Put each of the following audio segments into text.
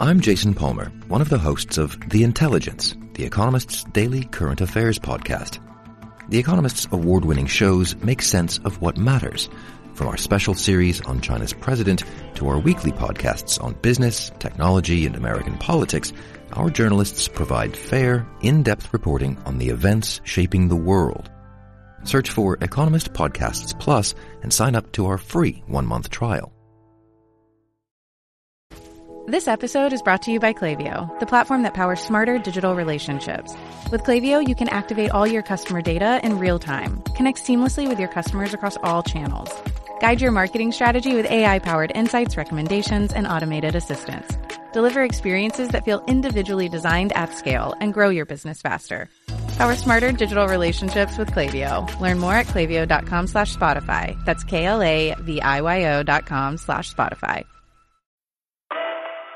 I'm Jason Palmer, one of the hosts of The Intelligence, The Economist's daily current affairs podcast. The Economist's award winning shows make sense of what matters, from our special series on China's president to our weekly podcasts on business, technology, and American politics. Our journalists provide fair, in depth reporting on the events shaping the world. Search for Economist Podcasts Plus and sign up to our free one month trial. This episode is brought to you by Klaviyo, the platform that powers smarter digital relationships. With Klaviyo, you can activate all your customer data in real time, connect seamlessly with your customers across all channels, guide your marketing strategy with AI powered insights, recommendations, and automated assistance, deliver experiences that feel individually designed at scale, and grow your business faster. Power smarter digital relationships with Klaviyo. Learn more at klaviyo.com slash Spotify. That's K-L-A-V-I-Y-O dot com slash Spotify.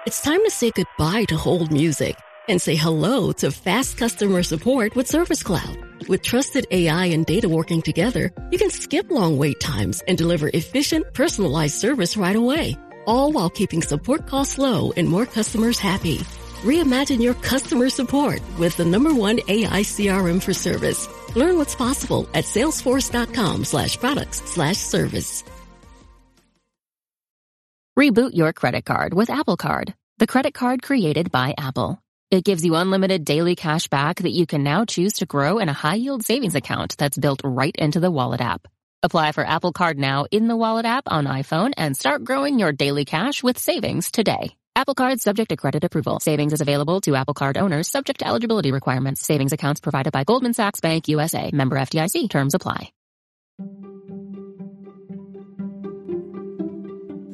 It's time to say goodbye to hold music and say hello to fast customer support with Service Cloud. With trusted AI and data working together, you can skip long wait times and deliver efficient, personalized service right away, all while keeping support costs low and more customers happy. Reimagine your customer support with the number one AI CRM for service. Learn what's possible at salesforce.com slash products slash service. Reboot your credit card with Apple Card, the credit card created by Apple. It gives you unlimited daily cash back that you can now choose to grow in a high yield savings account that's built right into the Wallet app. Apply for Apple Card now in the Wallet app on iPhone and start growing your daily cash with savings today. Apple Card subject to credit approval. Savings is available to Apple Card owners subject to eligibility requirements. Savings accounts provided by Goldman Sachs Bank USA. Member FDIC. Terms apply.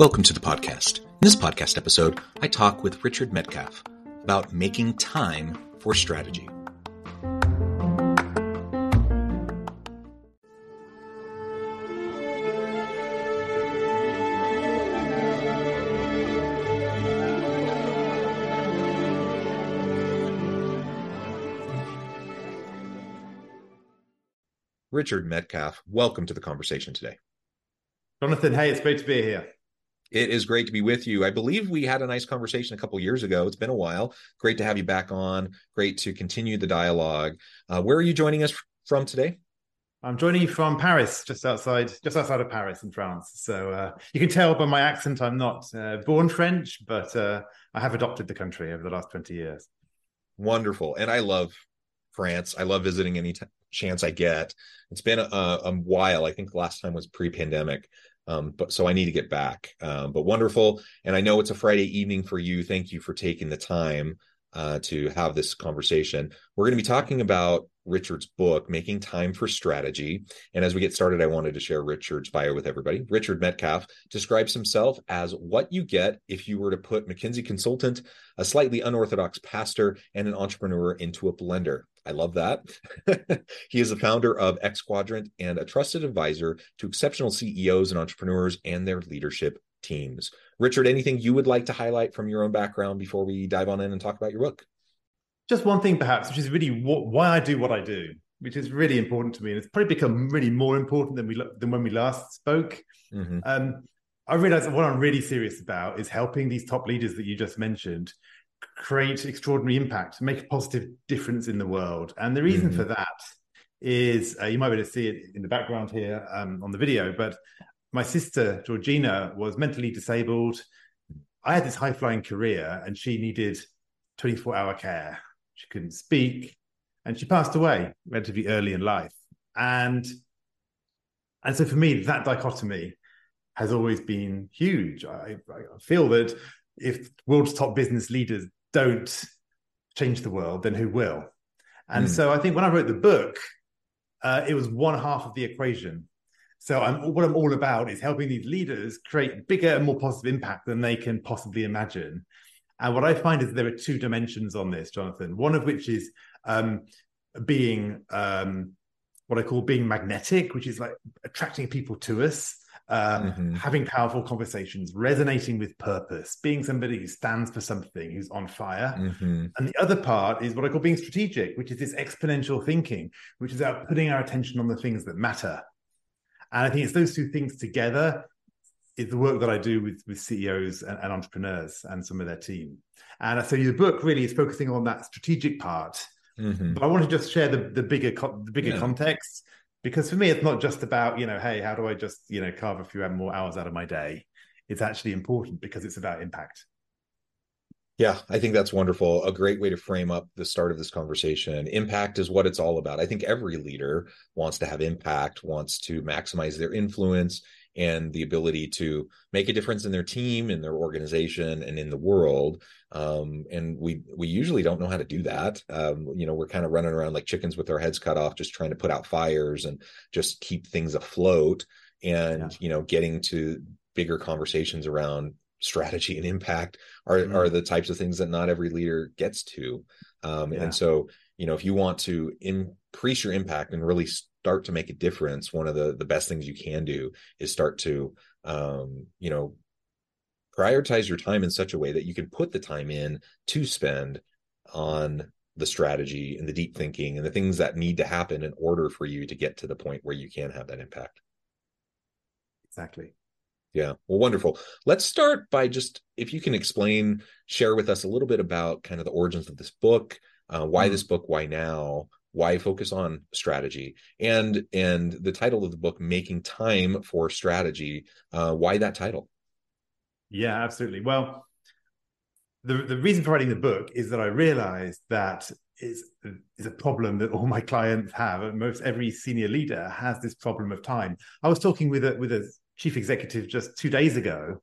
Welcome to the podcast. In this podcast episode, I talk with Richard Medcalf about making time for strategy. Richard Medcalf, welcome to the conversation today. Jonathan, hey, it's great to be here. It is great to be with you. I believe we had a nice conversation a couple years ago. It's been a while. Great to have you back on. Great to continue the dialogue. Uh, where are you joining us from today? I'm joining you from Paris, just outside, just outside of Paris in France. So uh, you can tell by my accent, I'm not uh, born French, but uh, I have adopted the country over the last 20 years. Wonderful, and I love France. I love visiting any t- chance I get. It's been a, a while. I think the last time was pre-pandemic. Um, but so I need to get back. Um, but wonderful, and I know it's a Friday evening for you. Thank you for taking the time uh, to have this conversation. We're going to be talking about Richard's book, Making Time for Strategy. And as we get started, I wanted to share Richard's bio with everybody. Richard Medcalf describes himself as what you get if you were to put McKinsey consultant, a slightly unorthodox pastor, and an entrepreneur into a blender. I love that. he is the founder of Xquadrant and a trusted advisor to exceptional CEOs and entrepreneurs and their leadership teams. Richard, anything you would like to highlight from your own background before we dive on in and talk about your book? Just one thing, perhaps, which is really what, why I do what I do, which is really important to me, and it's probably become really more important than we than when we last spoke. Mm-hmm. Um, I realize that what I'm really serious about is helping these top leaders that you just mentioned create extraordinary impact, make a positive difference in the world. And the reason mm-hmm. for that is uh, you might be able to see it in the background here um, on the video, but my sister Georgina was mentally disabled. I had this high flying career, and she needed 24 hour care. She couldn't speak, and she passed away relatively early in life. And and so for me, that dichotomy has always been huge. I, I feel that if world's top business leaders don't change the world, then who will? And mm. so I think when I wrote the book, uh, it was one half of the equation. So I'm, what I'm all about is helping these leaders create bigger and more positive impact than they can possibly imagine. And what I find is there are two dimensions on this, Jonathan. One of which is um, being um, what I call being magnetic, which is like attracting people to us, uh, mm-hmm. having powerful conversations, resonating with purpose, being somebody who stands for something, who's on fire. Mm-hmm. And the other part is what I call being strategic, which is this exponential thinking, which is about putting our attention on the things that matter. And I think it's those two things together is the work that I do with, with CEOs and, and entrepreneurs and some of their team. And so the book really is focusing on that strategic part. Mm-hmm. But I want to just share the, the bigger the bigger yeah. context because for me it's not just about you know hey how do i just you know carve a few more hours out of my day? It's actually important because it's about impact. Yeah i think that's wonderful. A great way to frame up the start of this conversation. Impact is what it's all about. I think every leader wants to have impact wants to maximize their influence and the ability to make a difference in their team in their organization and in the world um, and we we usually don't know how to do that um, you know we're kind of running around like chickens with our heads cut off just trying to put out fires and just keep things afloat and yeah. you know getting to bigger conversations around strategy and impact are mm-hmm. are the types of things that not every leader gets to um, yeah. and so you know if you want to increase your impact and really start to make a difference one of the the best things you can do is start to um, you know prioritize your time in such a way that you can put the time in to spend on the strategy and the deep thinking and the things that need to happen in order for you to get to the point where you can have that impact. Exactly. Yeah. Well wonderful. Let's start by just if you can explain share with us a little bit about kind of the origins of this book uh, why mm-hmm. this book why now why focus on strategy and and the title of the book making time for strategy uh, why that title yeah absolutely well the, the reason for writing the book is that i realized that is a problem that all my clients have and most every senior leader has this problem of time i was talking with a with a chief executive just two days ago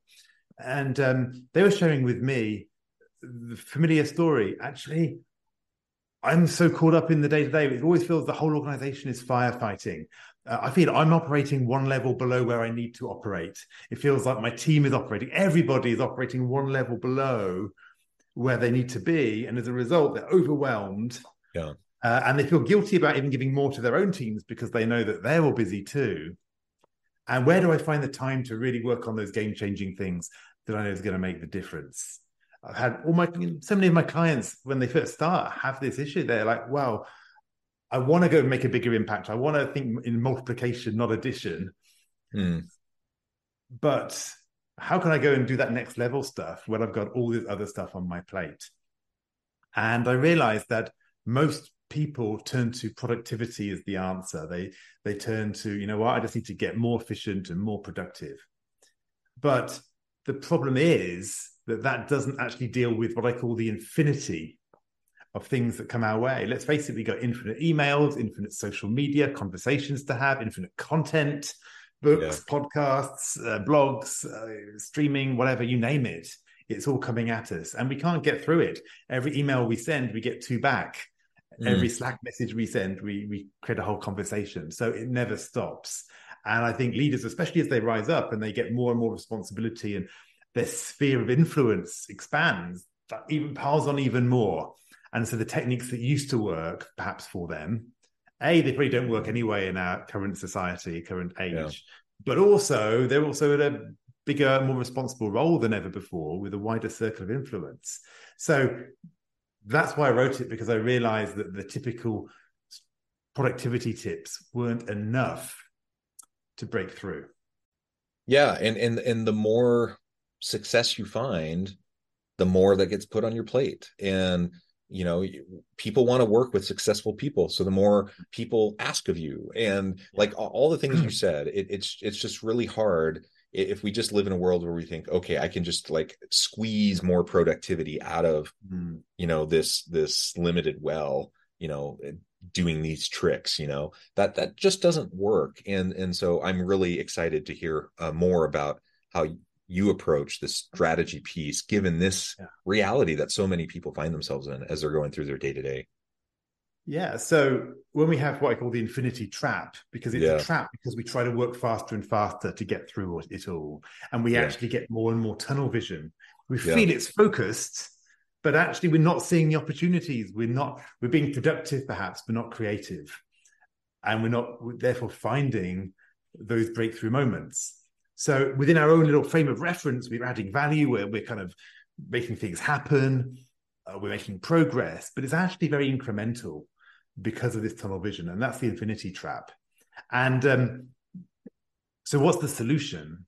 and um, they were sharing with me the familiar story actually I'm so caught up in the day to day. It always feels the whole organization is firefighting. Uh, I feel I'm operating one level below where I need to operate. It feels like my team is operating, everybody is operating one level below where they need to be. And as a result, they're overwhelmed. Yeah. Uh, and they feel guilty about even giving more to their own teams because they know that they're all busy too. And where do I find the time to really work on those game changing things that I know is going to make the difference? I've had all my so many of my clients when they first start have this issue. They're like, "Well, I want to go and make a bigger impact. I want to think in multiplication, not addition." Hmm. But how can I go and do that next level stuff when I've got all this other stuff on my plate? And I realized that most people turn to productivity as the answer. They they turn to, you know what, I just need to get more efficient and more productive. But the problem is that that doesn't actually deal with what I call the infinity of things that come our way. Let's face it, we got infinite emails, infinite social media, conversations to have, infinite content, books, yeah. podcasts, uh, blogs, uh, streaming, whatever, you name it. It's all coming at us and we can't get through it. Every email we send, we get two back. Mm. Every Slack message we send, we, we create a whole conversation. So it never stops. And I think leaders, especially as they rise up and they get more and more responsibility and their sphere of influence expands, that even piles on even more. And so the techniques that used to work, perhaps for them, a they probably don't work anyway in our current society, current age. Yeah. But also, they're also at a bigger, more responsible role than ever before with a wider circle of influence. So that's why I wrote it because I realized that the typical productivity tips weren't enough to break through. Yeah, and and and the more success you find the more that gets put on your plate and you know people want to work with successful people so the more people ask of you. And like all the things you said it, it's it's just really hard if we just live in a world where we think okay i can just like squeeze more productivity out of mm. you know this this limited well you know doing these tricks you know? That that just doesn't work. And and so i'm really excited to hear uh, more about how you approach the strategy piece given this yeah. reality that so many people find themselves in as they're going through their day to day yeah. So when we have what I call the infinity trap, because it's yeah. a trap because we try to work faster and faster to get through it all. And we yeah. actually get more and more tunnel vision. We feel it's focused, but actually we're not seeing the opportunities. We're not, we're being productive perhaps, but not creative. And we're not we're therefore finding those breakthrough moments. So within our own little frame of reference, we're adding value, we're, we're kind of making things happen, uh, we're making progress, but it's actually very incremental because of this tunnel vision, and that's the infinity trap. And um, so, what's the solution?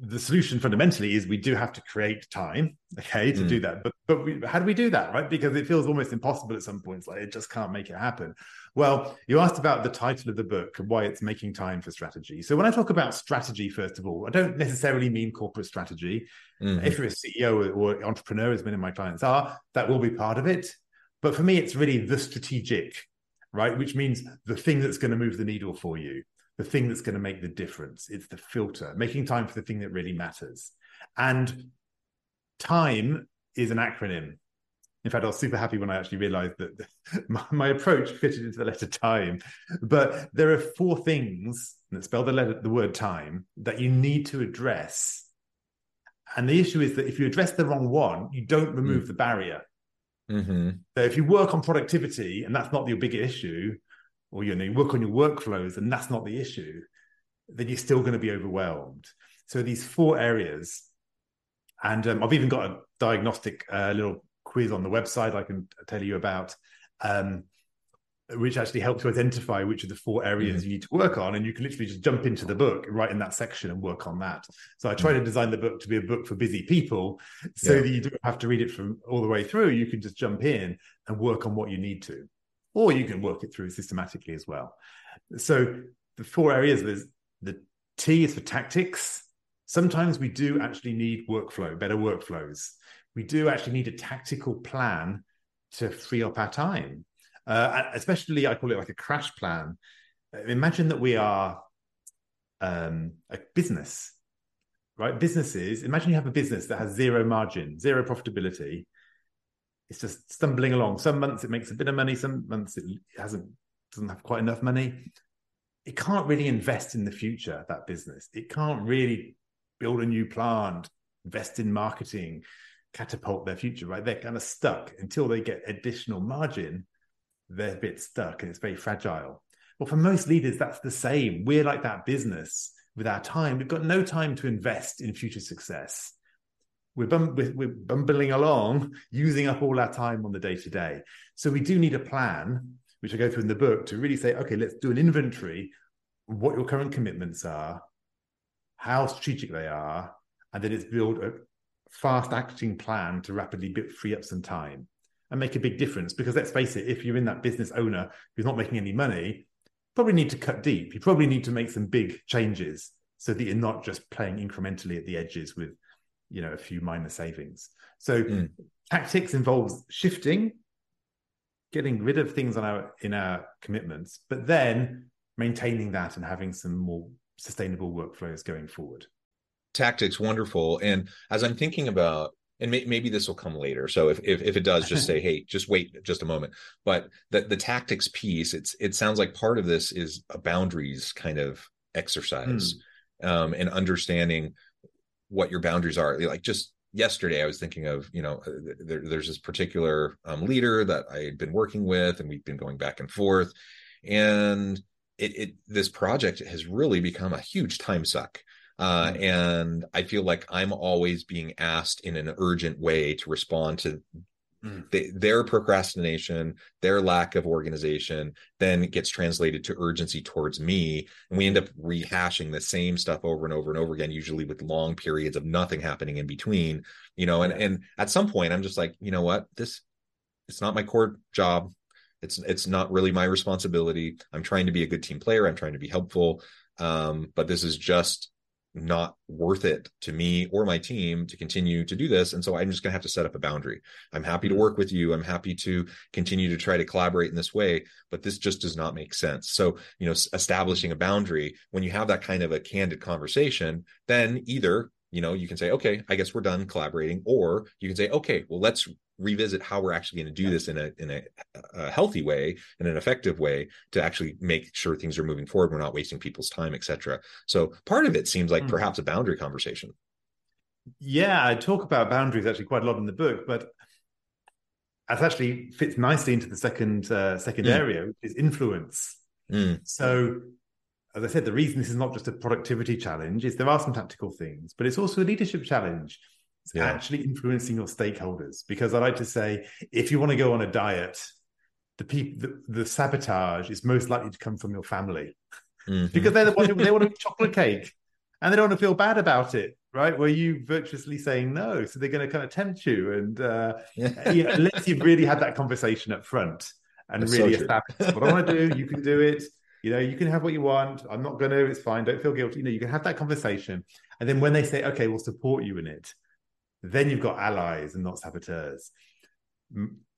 The solution fundamentally is we do have to create time, okay, to mm. do that. But but we, how do we do that, right? Because it feels almost impossible at some points, like it just can't make it happen. Well, you asked about the title of the book and why it's making time for strategy. So when I talk about strategy, first of all, I don't necessarily mean corporate strategy. Mm-hmm. If you're a CEO or entrepreneur, as many of my clients are, that will be part of it. But for me, it's really the strategic right? Which means the thing that's going to move the needle for you, the thing that's going to make the difference. It's the filter, making time for the thing that really matters. And time is an acronym. In fact, I was super happy when I actually realized that my, my approach fitted into the letter time. But there are four things that spell the letter, the word time, that you need to address. And the issue is that if you address the wrong one, you don't remove mm. the barrier. Mm-hmm. So if you work on productivity and that's not your big issue, or you know you work on your workflows and that's not the issue, then you're still going to be overwhelmed. So these four areas, and um, I've even got a diagnostic uh, little quiz on the website I can tell you about. Um, which actually helps to identify which of the four areas mm-hmm. you need to work on. And you can literally just jump into the book right in that section and work on that. So I try mm-hmm. to design the book to be a book for busy people so yeah. that you don't have to read it from all the way through. You can just jump in and work on what you need to, or you can work it through systematically as well. So the four areas there's the T is for tactics. Sometimes we do actually need workflow, better workflows. We do actually need a tactical plan to free up our time uh, especially I call it like a crash plan. Imagine that we are um, a business, right? Businesses. Imagine you have a business that has zero margin, zero profitability. It's just stumbling along. Some months it makes a bit of money. Some months it hasn't doesn't have quite enough money. It can't really invest in the future. That business. It can't really build a new plant, invest in marketing, catapult their future. Right? They're kind of stuck until they get additional margin they're a bit stuck and it's very fragile. Well, for most leaders, that's the same. We're like that business with our time. We've got no time to invest in future success. We're, bum- we're, bumbling along, using up all our time on the day to day. So we do need a plan, which I go through in the book, to really say, okay, let's do an inventory what your current commitments are, how strategic they are, and then it's build a fast acting plan to rapidly free up some time and make a big difference. Because let's face it, if you're in that business owner who's not making any money, probably need to cut deep. You probably need to make some big changes so that you're not just playing incrementally at the edges with, you know, a few minor savings. So mm. tactics involves shifting, getting rid of things on our in our commitments, but then maintaining that and having some more sustainable workflows going forward. Tactics, wonderful. And as I'm thinking about and may, maybe this will come later so if, if, if it does just say hey just wait just a moment but the the tactics piece it's it sounds like part of this is a boundaries kind of exercise mm. um, and understanding what your boundaries are. Like just yesterday i was thinking of you know there, there's this particular um, leader that i had been working with and we've been going back and forth. And it, it this project has really become a huge time suck. Uh, mm-hmm. and I feel like I'm always being asked in an urgent way to respond to mm. they, their procrastination, their lack of organization, then gets translated to urgency towards me, and we end up rehashing the same stuff over and over and over again, usually with long periods of nothing happening in between. You know, and and at some point, I'm just like, you know what, this it's not my core job. It's it's not really my responsibility. I'm trying to be a good team player. I'm trying to be helpful. Um, but this is just not worth it to me or my team to continue to do this. And so I'm just going to have to set up a boundary. I'm happy to mm-hmm. work with you. I'm happy to continue to try to collaborate in this way, but this just does not make sense. So, you know, establishing a boundary when you have that kind of a candid conversation, then either you know you can say okay i guess we're done collaborating or you can say okay well let's revisit how we're actually going to do this in a in a, a, healthy way in an effective way to actually make sure things are moving forward we're not wasting people's time etc so part of it seems like mm. perhaps a boundary conversation yeah i talk about boundaries actually quite a lot in the book but that actually fits nicely into the second uh, second mm. area which is influence mm. so as i said the reason this is not just a productivity challenge is there are some tactical things but it's also a leadership challenge it's yeah. actually influencing your stakeholders. Because I like to say, if you want to go on a diet, the people, the, the sabotage is most likely to come from your family, mm-hmm. because they're the one who, they want a chocolate cake, and they don't want to feel bad about it, right? Where you virtuously saying no, so they're going to kind of tempt you, and uh, you know, unless you've really had that conversation up front and That's really so established what I want to do, you can do it. You know, you can have what you want. I'm not going to. It's fine. Don't feel guilty. You know, you can have that conversation, and then when they say, "Okay, we'll support you in it," then you've got allies and not saboteurs.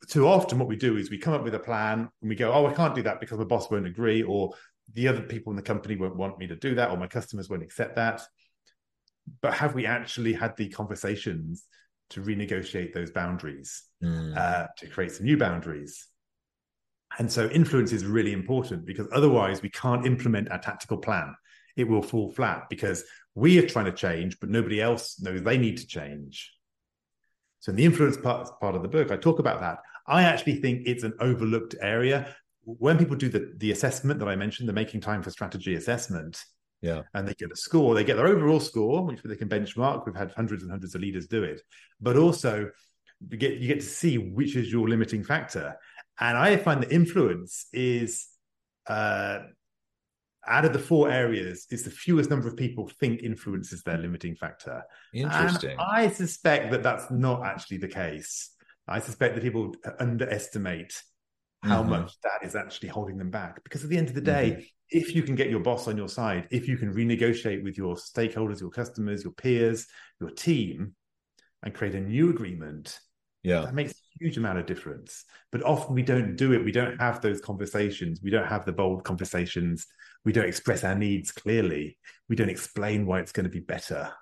Too often, what we do is we come up with a plan and we go, "Oh, I can't do that because my boss won't agree, or the other people in the company won't want me to do that, or my customers won't accept that." But have we actually had the conversations to renegotiate those boundaries, mm. uh, to create some new boundaries? And so, influence is really important because otherwise, we can't implement our tactical plan. It will fall flat because we are trying to change, but nobody else knows they need to change. So in the influence part, part of the book, I talk about that. I actually think it's an overlooked area. When people do the, the assessment that I mentioned, the making time for strategy assessment, yeah, and they get a score, they get their overall score, which they can benchmark. We've had hundreds and hundreds of leaders do it, but also you get you get to see which is your limiting factor. And I find that influence is uh, out of the four areas, it's the fewest number of people think influence is their limiting factor. Interesting. And I suspect that that's not actually the case. I suspect that people underestimate how mm-hmm. much that is actually holding them back. Because at the end of the day, mm-hmm. if you can get your boss on your side, if you can renegotiate with your stakeholders, your customers, your peers, your team, and create a new agreement, yeah, that makes a huge amount of difference. But often we don't do it. We don't have those conversations. We don't have the bold conversations we don't express our needs clearly we don't explain why it's going to be better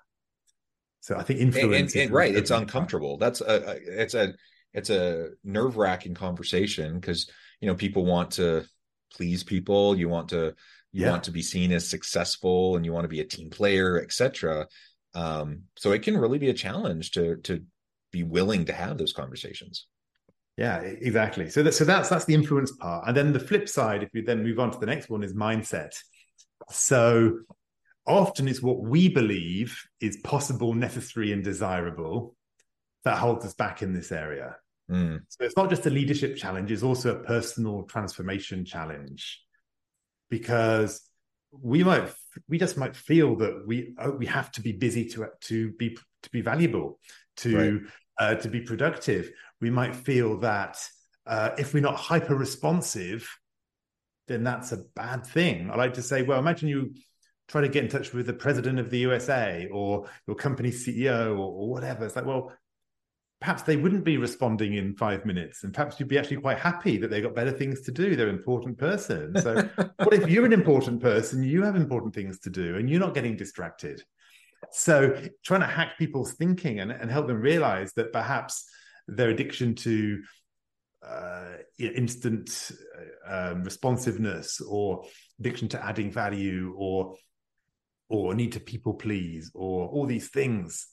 so i think influence and, and, and right it's uncomfortable that's a, it's a it's a nerve-wracking conversation because you know people want to please people you want to you yeah. want to be seen as successful and you want to be a team player etc um, so it can really be a challenge to to be willing to have those conversations yeah, exactly. So that, so that's that's the influence part, and then the flip side, if we then move on to the next one, is mindset. So often it's what we believe is possible, necessary, and desirable that holds us back in this area. Mm. So it's not just a leadership challenge; it's also a personal transformation challenge, because we might we just might feel that we oh, we have to be busy to to be to be valuable to right. Uh, to be productive we might feel that uh, if we're not hyper responsive, then that's a bad thing. I like to say, well, imagine you try to get in touch with the president of the USA or your company CEO or, or whatever. It's like, well, perhaps they wouldn't be responding in five minutes and perhaps you'd be actually quite happy that they've got better things to do they're an important person so what if you're an important person you have important things to do and you're not getting distracted so trying to hack people's thinking and, and help them realize that perhaps their addiction to uh, instant uh, um, responsiveness or addiction to adding value or or need to people please or all these things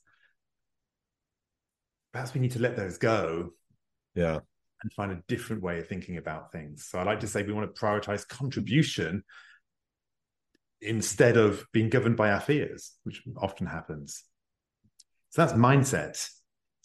perhaps we need to let those go. Yeah. And find a different way of thinking about things. So i like to say we want to prioritize contribution instead of being governed by our fears which often happens so that's mindset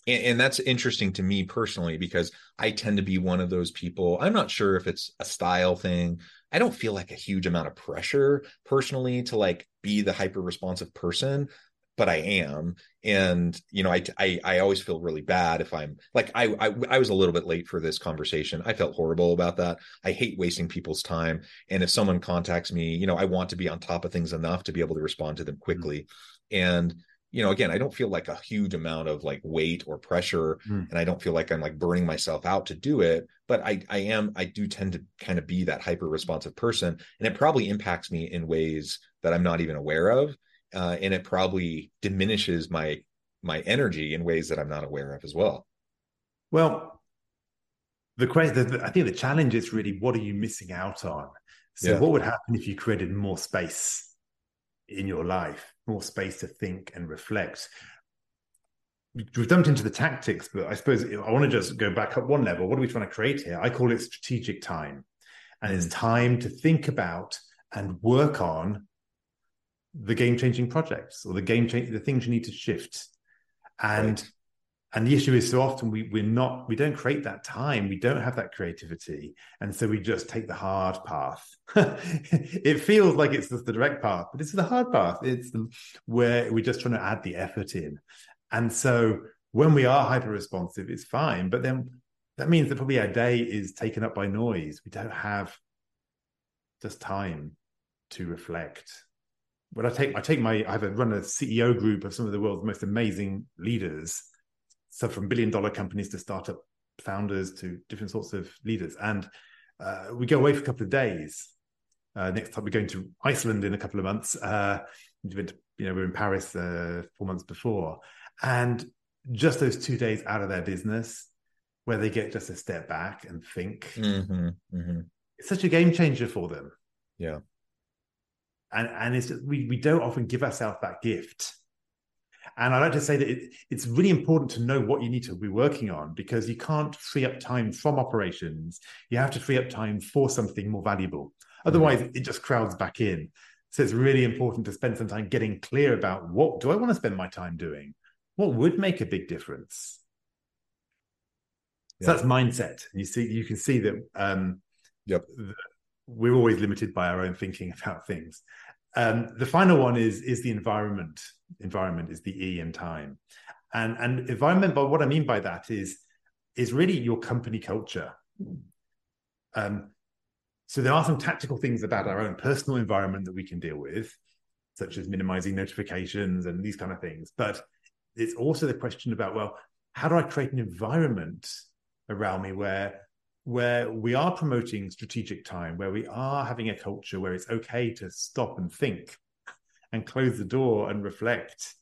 and, and that's interesting to me personally because I tend to be one of those people. I'm not sure if it's a style thing. I don't feel like a huge amount of pressure personally to like be the hyper responsive person but I am. And you know, I, I I always feel really bad if I'm like I, I I was a little bit late for this conversation. I felt horrible about that. I hate wasting people's time. And if someone contacts me, you know, I want to be on top of things enough to be able to respond to them quickly. Mm-hmm. And you know, again, I don't feel like a huge amount of like weight or pressure, mm. and I don't feel like I'm like burning myself out to do it. But I, I am, I do tend to kind of be that hyper responsive person, and it probably impacts me in ways that I'm not even aware of, uh, and it probably diminishes my my energy in ways that I'm not aware of as well. Well, the question, I think the challenge is really what are you missing out on? So, yeah. what would happen if you created more space in your life? more space to think and reflect. We've jumped into the tactics, but I suppose I want to just go back up one level. What are we trying to create here? I call it strategic time. And it's time to think about and work on the game changing projects or the game change the things you need to shift. And right. and the issue is so often we we're not we don't create that time. We don't have that creativity. And so we just take the hard path. It feels like it's just the direct path but it's the hard path. It's the, where we're just trying to add the effort in. And so when we are hyper responsive it's fine. But then that means that probably our day is taken up by noise. We don't have just time to reflect when i take i take my i have a run a ceo group of some of the world's most amazing leaders so from billion dollar companies to startup founders to different sorts of leaders. And uh, we go away for a couple of days. Uh, next time we're going to Iceland in a couple of months. Uh, you know, we are in Paris uh, four months before, and just those two days out of their business, where they get just a step back and think, mm-hmm, mm-hmm. it's such a game changer for them. Yeah, and and it's we we don't often give ourselves that gift and I like to say that it, it's really important to know what you need to be working on because you can't free up time from operations. You have to free up time for something more valuable. Otherwise, mm-hmm. it just crowds back in. So it's really important to spend some time getting clear about what do I want to spend my time doing? What would make a big difference? So that's mindset. You see, you can see that um, yep. We're always limited by our own thinking about things. Um, the final one is is the environment. Environment is the E in time, and and environment. But what I mean by that is is really your company culture. Um, so there are some tactical things about our own personal environment that we can deal with, such as minimizing notifications and these kind of things. But it's also the question about well, how do I create an environment around me where where we are promoting strategic time, where we are having a culture where it's okay to stop and think and close the door and reflect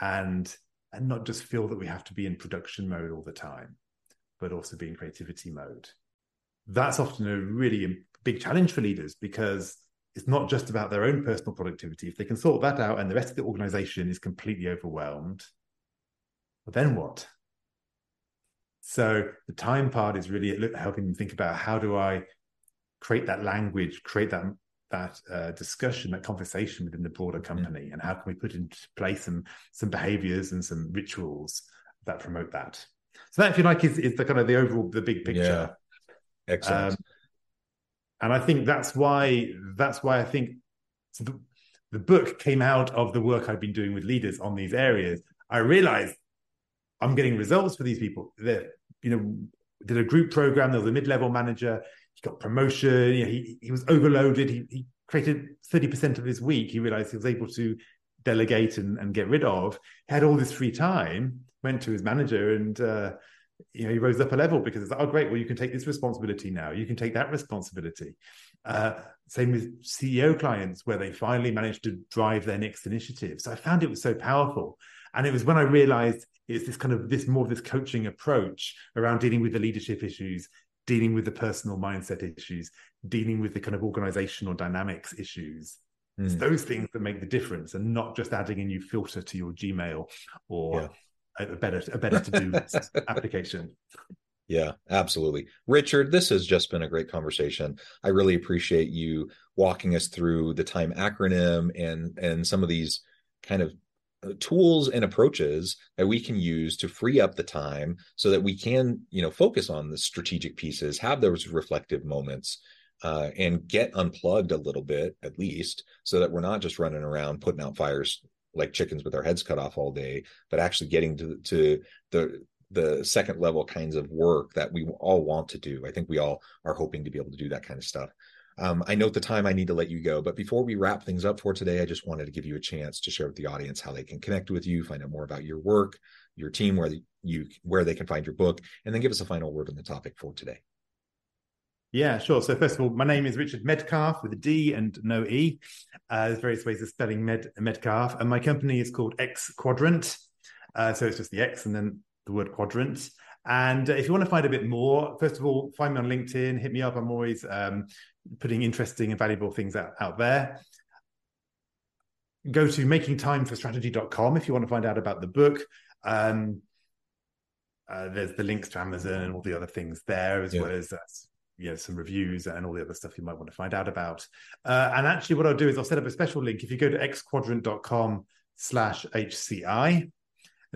and and not just feel that we have to be in production mode all the time, but also be in creativity mode. That's often a really big challenge for leaders because it's not just about their own personal productivity. If they can sort that out and the rest of the organization is completely overwhelmed, well, then what? So the time part is really helping them think about how do I create that language, create that that uh, discussion, that conversation within the broader company, and how can we put into place some some behaviors and some rituals that promote that. So that, if you like, is, is the kind of the overall the big picture. Yeah. Excellent. Um, and I think that's why that's why I think so the, the book came out of the work I've been doing with leaders on these areas. I realized I'm getting results for these people. That you know, did a group program. There was a mid-level manager. He got promotion. You know, he he was overloaded. He, he created 30% of his week. He realized he was able to delegate and, and get rid of. He had all this free time. Went to his manager and uh, you know he rose up a level because it's like, oh great, well you can take this responsibility now. You can take that responsibility. Uh, same with CEO clients where they finally managed to drive their next initiative. So I found it was so powerful. And it was when I realized it's this kind of this more of this coaching approach around dealing with the leadership issues, dealing with the personal mindset issues, dealing with the kind of organizational dynamics issues. Mm. It's hmm. those things that make the difference, and not just adding a new filter to your Gmail or yeah. a better a better to do application. Yeah, absolutely. Richard, this has just been a great conversation. I really appreciate you walking us through the time acronym and and some of these kind of tools and approaches that we can use to free up the time so that we can you know focus on the strategic pieces have those reflective moments uh, and get unplugged a little bit at least so that we're not just running around putting out fires like chickens with our heads cut off all day but actually getting to to the the second level kinds of work that we all want to do. I think we all are hoping to be able to do that kind of stuff um, I note the time I need to let you go, but before we wrap things up for today, I just wanted to give you a chance to share with the audience how they can connect with you, find out more about your work, your team, where you where they can find your book, and then give us a final word on the topic for today. Yeah, sure. So first of all, my name is Richard Medcalf with a D and no E. Uh, there's various ways of spelling Med Medcalf, and my company is called Xquadrant. Uh, so it's just the X and then the word quadrant. And if you want to find a bit more, first of all, find me on LinkedIn, hit me up. I'm always um, putting interesting and valuable things out, out there. Go to makingtimeforstrategy.com if you want to find out about the book. Um, uh, there's the links to Amazon and all the other things there, as yeah. well as uh, you know some reviews and all the other stuff you might want to find out about. Uh, and actually, what I'll do is I'll set up a special link. If you go to xquadrant.com slash HCI,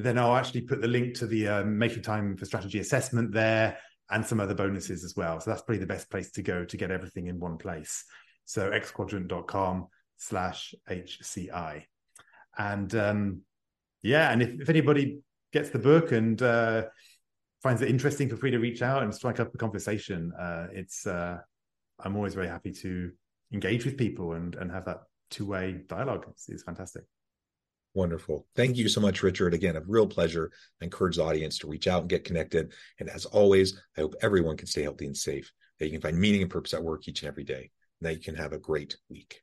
then I'll actually put the link to the um, Making Time for Strategy assessment there and some other bonuses as well. So that's probably the best place to go to get everything in one place. So xquadrant.com slash HCI. And um, yeah, and if, if anybody gets the book and uh, finds it interesting, feel free to reach out and strike up a conversation. Uh, it's uh, I'm always very happy to engage with people and and have that two way dialogue. It's, it's fantastic. Wonderful. Thank you so much, Richard. Again, a real pleasure. I encourage the audience to reach out and get connected. And as always, I hope everyone can stay healthy and safe, that you can find meaning and purpose at work each and every day, and that you can have a great week.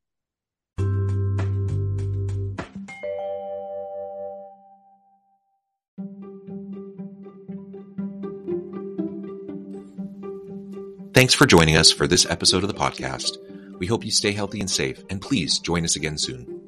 Thanks for joining us for this episode of the podcast. We hope you stay healthy and safe, and please join us again soon.